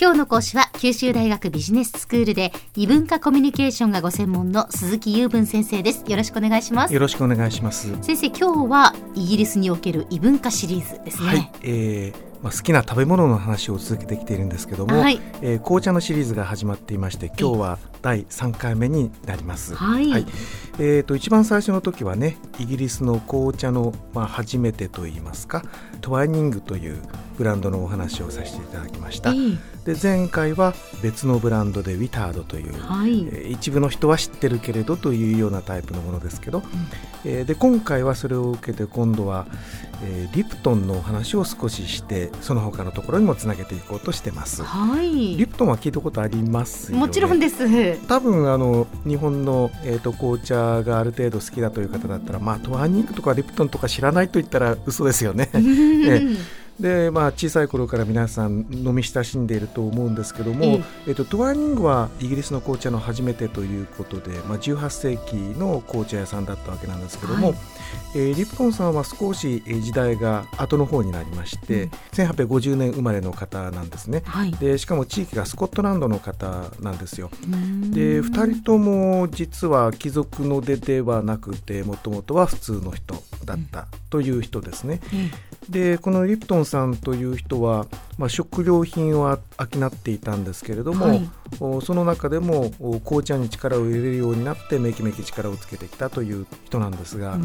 今日の講師は九州大学ビジネススクールで異文化コミュニケーションがご専門の鈴木雄文先生です。よろしくお願いします。よろしくお願いします。先生今日はイギリスにおける異文化シリーズですね。はい、えーまあ、好きな食べ物の話を続けてきているんですけども、はい。えー紅茶のシリーズが始まっていまして今日は第3回目になります。はい。えー、と一番最初の時はねイギリスの紅茶の、まあ、初めてといいますかトワイニングというブランドのお話をさせていただきました。ええ。で前回は別のブランドでウィタードという、はい。えー一部の人は知ってるけれどというようなタイプのものですけど、えーで今回はそれを受けて今度は、えーリプトンのお話を少ししてその他のところにもつなげていこうとしてます。はい。リプトンは聞いたことありますよね？もちろんです。多分あの日本の、えー、と紅茶がある程度好きだという方だったら、まあ、トワニングとかリプトンとか知らないと言ったら嘘ですよね。でまあ、小さい頃から皆さん飲み親しんでいると思うんですけども、えええっとトワニングはイギリスの紅茶の初めてということで、まあ、18世紀の紅茶屋さんだったわけなんですけども、はいえーリプトンさんは少しえー時代が後の方になりまして、1850年生まれの方なんですね。はいでしかも地域がスコットランドの方なんですよ。うんで2人とも実は貴族の出ではなくてもともとは普通の人だったという人ですね。えでこのリプトンさんという人は、まあ、食料品を商っていたんですけれども、はいおその中でもお紅茶に力を入れるようになってめきめき力をつけてきたという人なんですが、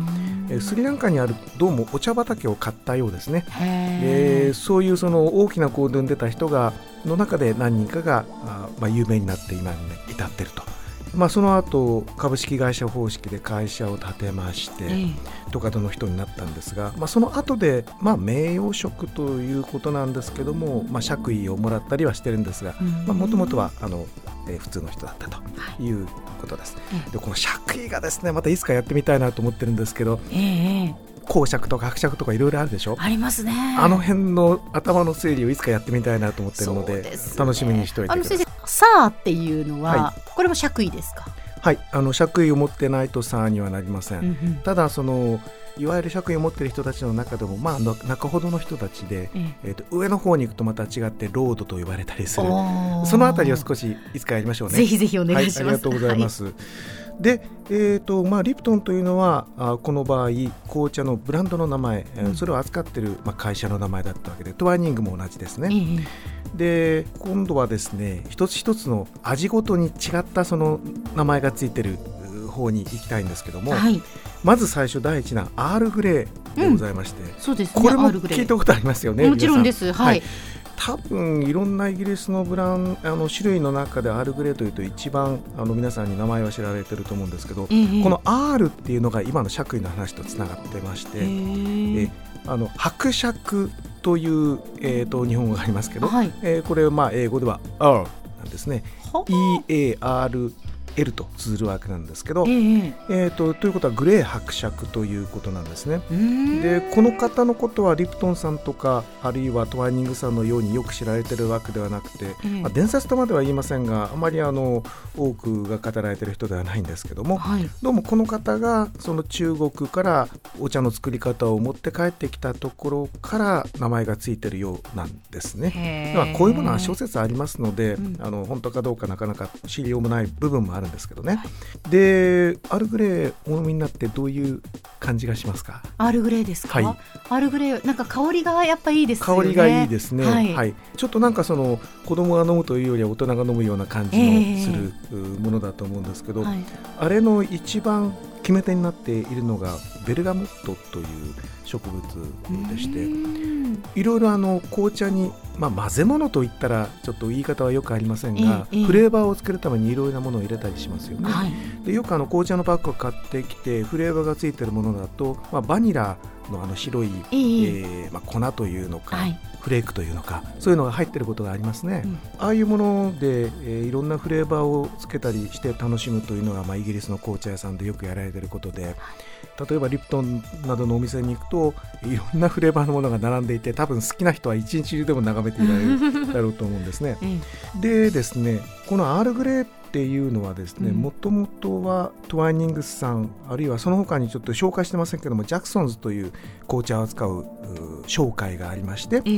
ええスリランカにあるどうもお茶畑を買ったようですね。へでそういうその大きな行動に出た人がの中で何人かがあ、まあ、有名になって今に、ね、至ってると。まあ、その後株式会社方式で会社を建てまして、えとかの人になったんですが、まあ、その後でまあ名誉職ということなんですけども、まあ、爵位をもらったりはしてるんですがもともとはあの、えー普通の人だったとい。うことです。ええ。でこの爵位がですねまたいつかやってみたいなと思ってるんですけど公爵とか伯爵とかいろいろあるでしょ？ありますね。あの辺の頭の整理をいつかやってみたいなと思ってるのでね。楽しみにしておいてくださいさあっていうのは、はこれも爵位ですか、はい、あの爵位を持ってないとさにはなりません。うんうん。ただそのいわゆる爵位を持っている人たちの中でもまあの中ほどの人たちで、ええ。ー、と上の方に行くとまた違ってロードと言われたりする。そのあたりを少しいつかやりましょうね。ぜひぜひお願いします、はい、ありがとうございます。で、えーとまあ、リプトンというのはあこの場合紅茶のブランドの名前、えーうん。それを扱っている、まあ、会社の名前だったわけでトワイニングも同じですえね。えで今度はですね一つ一つの味ごとに違ったその名前がついてるう方に行きたいんですけども、はい。まず最初第一なアールグレーでございまして、そうですねこれも聞いたことありますよねもちろんで皆さすはい、多分いろんなイギリスのブランあの種類の中でアールグレーというと一番あの皆さんに名前は知られてると思うんですけど、ええこの R っていうのが今の爵位の話とつながってまして、へええあの伯爵という、えー、と日本語がありますけど、はい。えーこれまあ英語では R なんですねは EARL と綴るわけなんですけど、ええ。えー、とということはグレー伯爵ということなんですね。でこの方のことはリプトンさんとかあるいはトワイニングさんのようによく知られてるわけではなくて、ええ。まあ、伝説とまでは言いませんがあまりあの多くが語られてる人ではないんですけどもはい。どうもこの方がその中国からお茶の作り方を持って帰ってきたところから名前がついてるようなんですね。へえ。まあ、こういうものは諸説ありますので、うん。あの本当かどうかなかなか知りようもない部分もあるんですけどね。でアルグレーお飲みになってどういう感じがしますか？アールグレーですか、はい。アールグレーなんか香りがやっぱいいですよね。香りがいいですね、はい。はい。ちょっとなんかその子供が飲むというよりは大人が飲むような感じえのえするうものだと思うんですけど、はい。あれの一番決め手になっているのがベルガモットという植物でしていろいろあの紅茶に、まあ、混ぜ物といったらちょっと言い方はよくありませんが、ええええ。フレーバーをつけるためにいろいろなものを入れたりしますよね。はい。でよくあの紅茶のパックを買ってきてフレーバーがついてるものだと、まあ、バニラのあの白い、えええーまあ、粉というのか、はい。フレークというのかそういうのが入ってることがありますね、うん。ああいうもので、えーいろんなフレーバーをつけたりして楽しむというのが、まあ、イギリスの紅茶屋さんでよくやられていることで例えばリプトンなどのお店に行くといろんなフレーバーのものが並んでいて多分好きな人は一日中でも眺めていられるだろうと思うんですね。え。でですねこのアールグレーっていうのはですねうん。もともとはトワイニングスさんあるいはその他にちょっと紹介してませんけどもジャクソンズという紅茶を扱うう紹介がありまして、え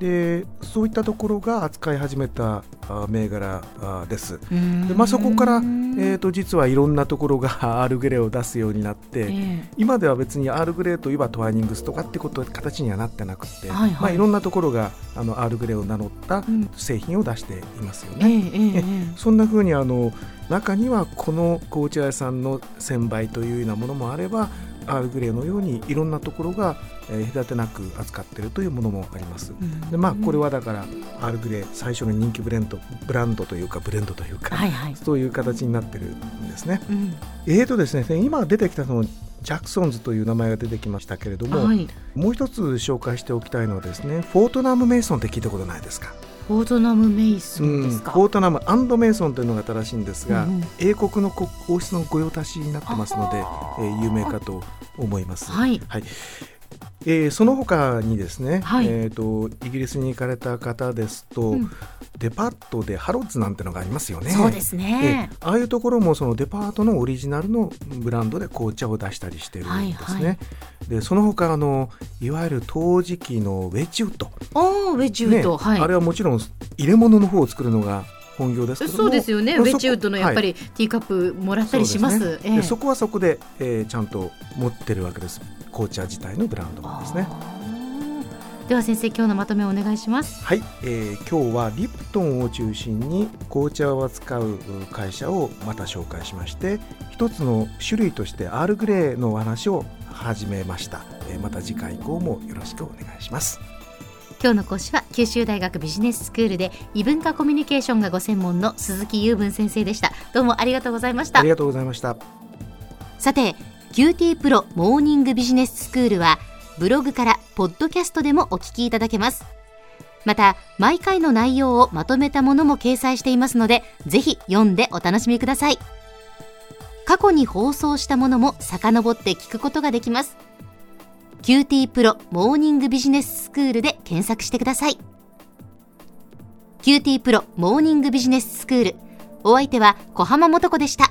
えでそういったところが扱い始めたあ銘柄あです。うーん。でまあ、そこから、えー、と実はいろんなところがアールグレーを出すようになって、え今では別にアールグレーといえばトワイニングスとかってこと形にはなってなくて、はいはい。まあ、いろんなところがあのアールグレーを名乗ったうん。製品を出していますよええね。ええ。ええ。そんな風にあの中にはこの紅茶屋さんの専売というようなものもあればアールグレーのようにいろんなところが、えー隔てなく扱っているというものもあります。うんでまあこれはだからアールグレー最初の人気ブレンドブランドというかブレンドというか、はいはい、そういう形になってるんですね。うんえーとですね今出てきたそのジャクソンズという名前が出てきましたけれども、はい、もう一つ紹介しておきたいのはですねフォートナム・メイソンって聞いたことないですかフォートナム・メイソンですか、フォートナムメイソンというのが正しいんですが、うんうん。英国の国王室の御用達になってますので、えあー。有名かと思います。はいえーその他にですね、はい。えー、とイギリスに行かれた方ですと、うん。デパートでハロッズなんてのがありますよね。そうですえね。え。ああいうところもそのデパートのオリジナルのブランドで紅茶を出したりしてるんですね。はいはい。でその他あのいわゆる陶磁器のウェッジウッド、おーウェッジウッド、ねはい。あれはもちろん入れ物の方を作るのが本業ですそうですよね、ウェッジウッドのやっぱりティーカップもらったりします。そすね。そこはそこで、えーちゃんと持ってるわけです紅茶自体のブランドなんですね。では先生今日のまとめをお願いします。はい、えー今日はリプトンを中心に紅茶を扱う会社をまた紹介しまして一つの種類としてアールグレーのお話を始めました、えーまた次回以降もよろしくお願いします今日の講師は九州大学ビジネススクールで異文化コミュニケーションがご専門の鈴木雄文先生でした。どうもありがとうございましたあり。がとうございましたさて QT プロモーニングビジネススクールはブログからポッドキャストでもお聞きいただけます。また毎回の内容をまとめたものも掲載していますのでぜひ読んでお楽しみください。過去に放送したものも遡って聞くことができます。QT プロモーニングビジネススクールで検索してください。QT プロモーニングビジネススクール。お相手は小浜もとこでした。